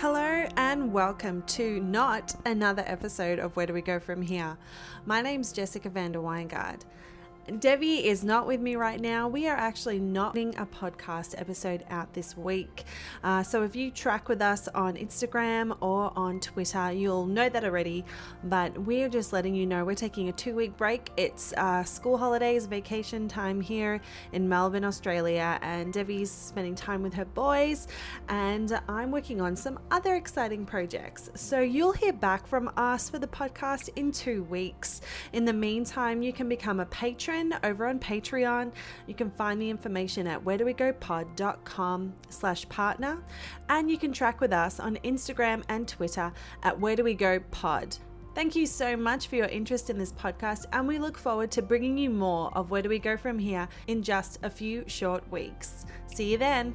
Hello and welcome to not another episode of Where Do We Go From Here. My name's Jessica Vander Weingard. Devi is not with me right now. We are actually not getting a podcast episode out this week. Uh, so if you track with us on Instagram or on Twitter, you'll know that already. But we're just letting you know we're taking a two week break. It's uh, school holidays, vacation time here in Melbourne, Australia, and Devi's spending time with her boys, and I'm working on some other exciting projects. So you'll hear back from us for the podcast in two weeks. In the meantime, you can become a over on Patreon. You can find the information at wheredowegopod.com slash partner and you can track with us on Instagram and Twitter at Where Do We Go Pod. Thank you so much for your interest in this podcast, and we look forward to bringing you more of Where Do We Go From Here in just a few short weeks. See you then.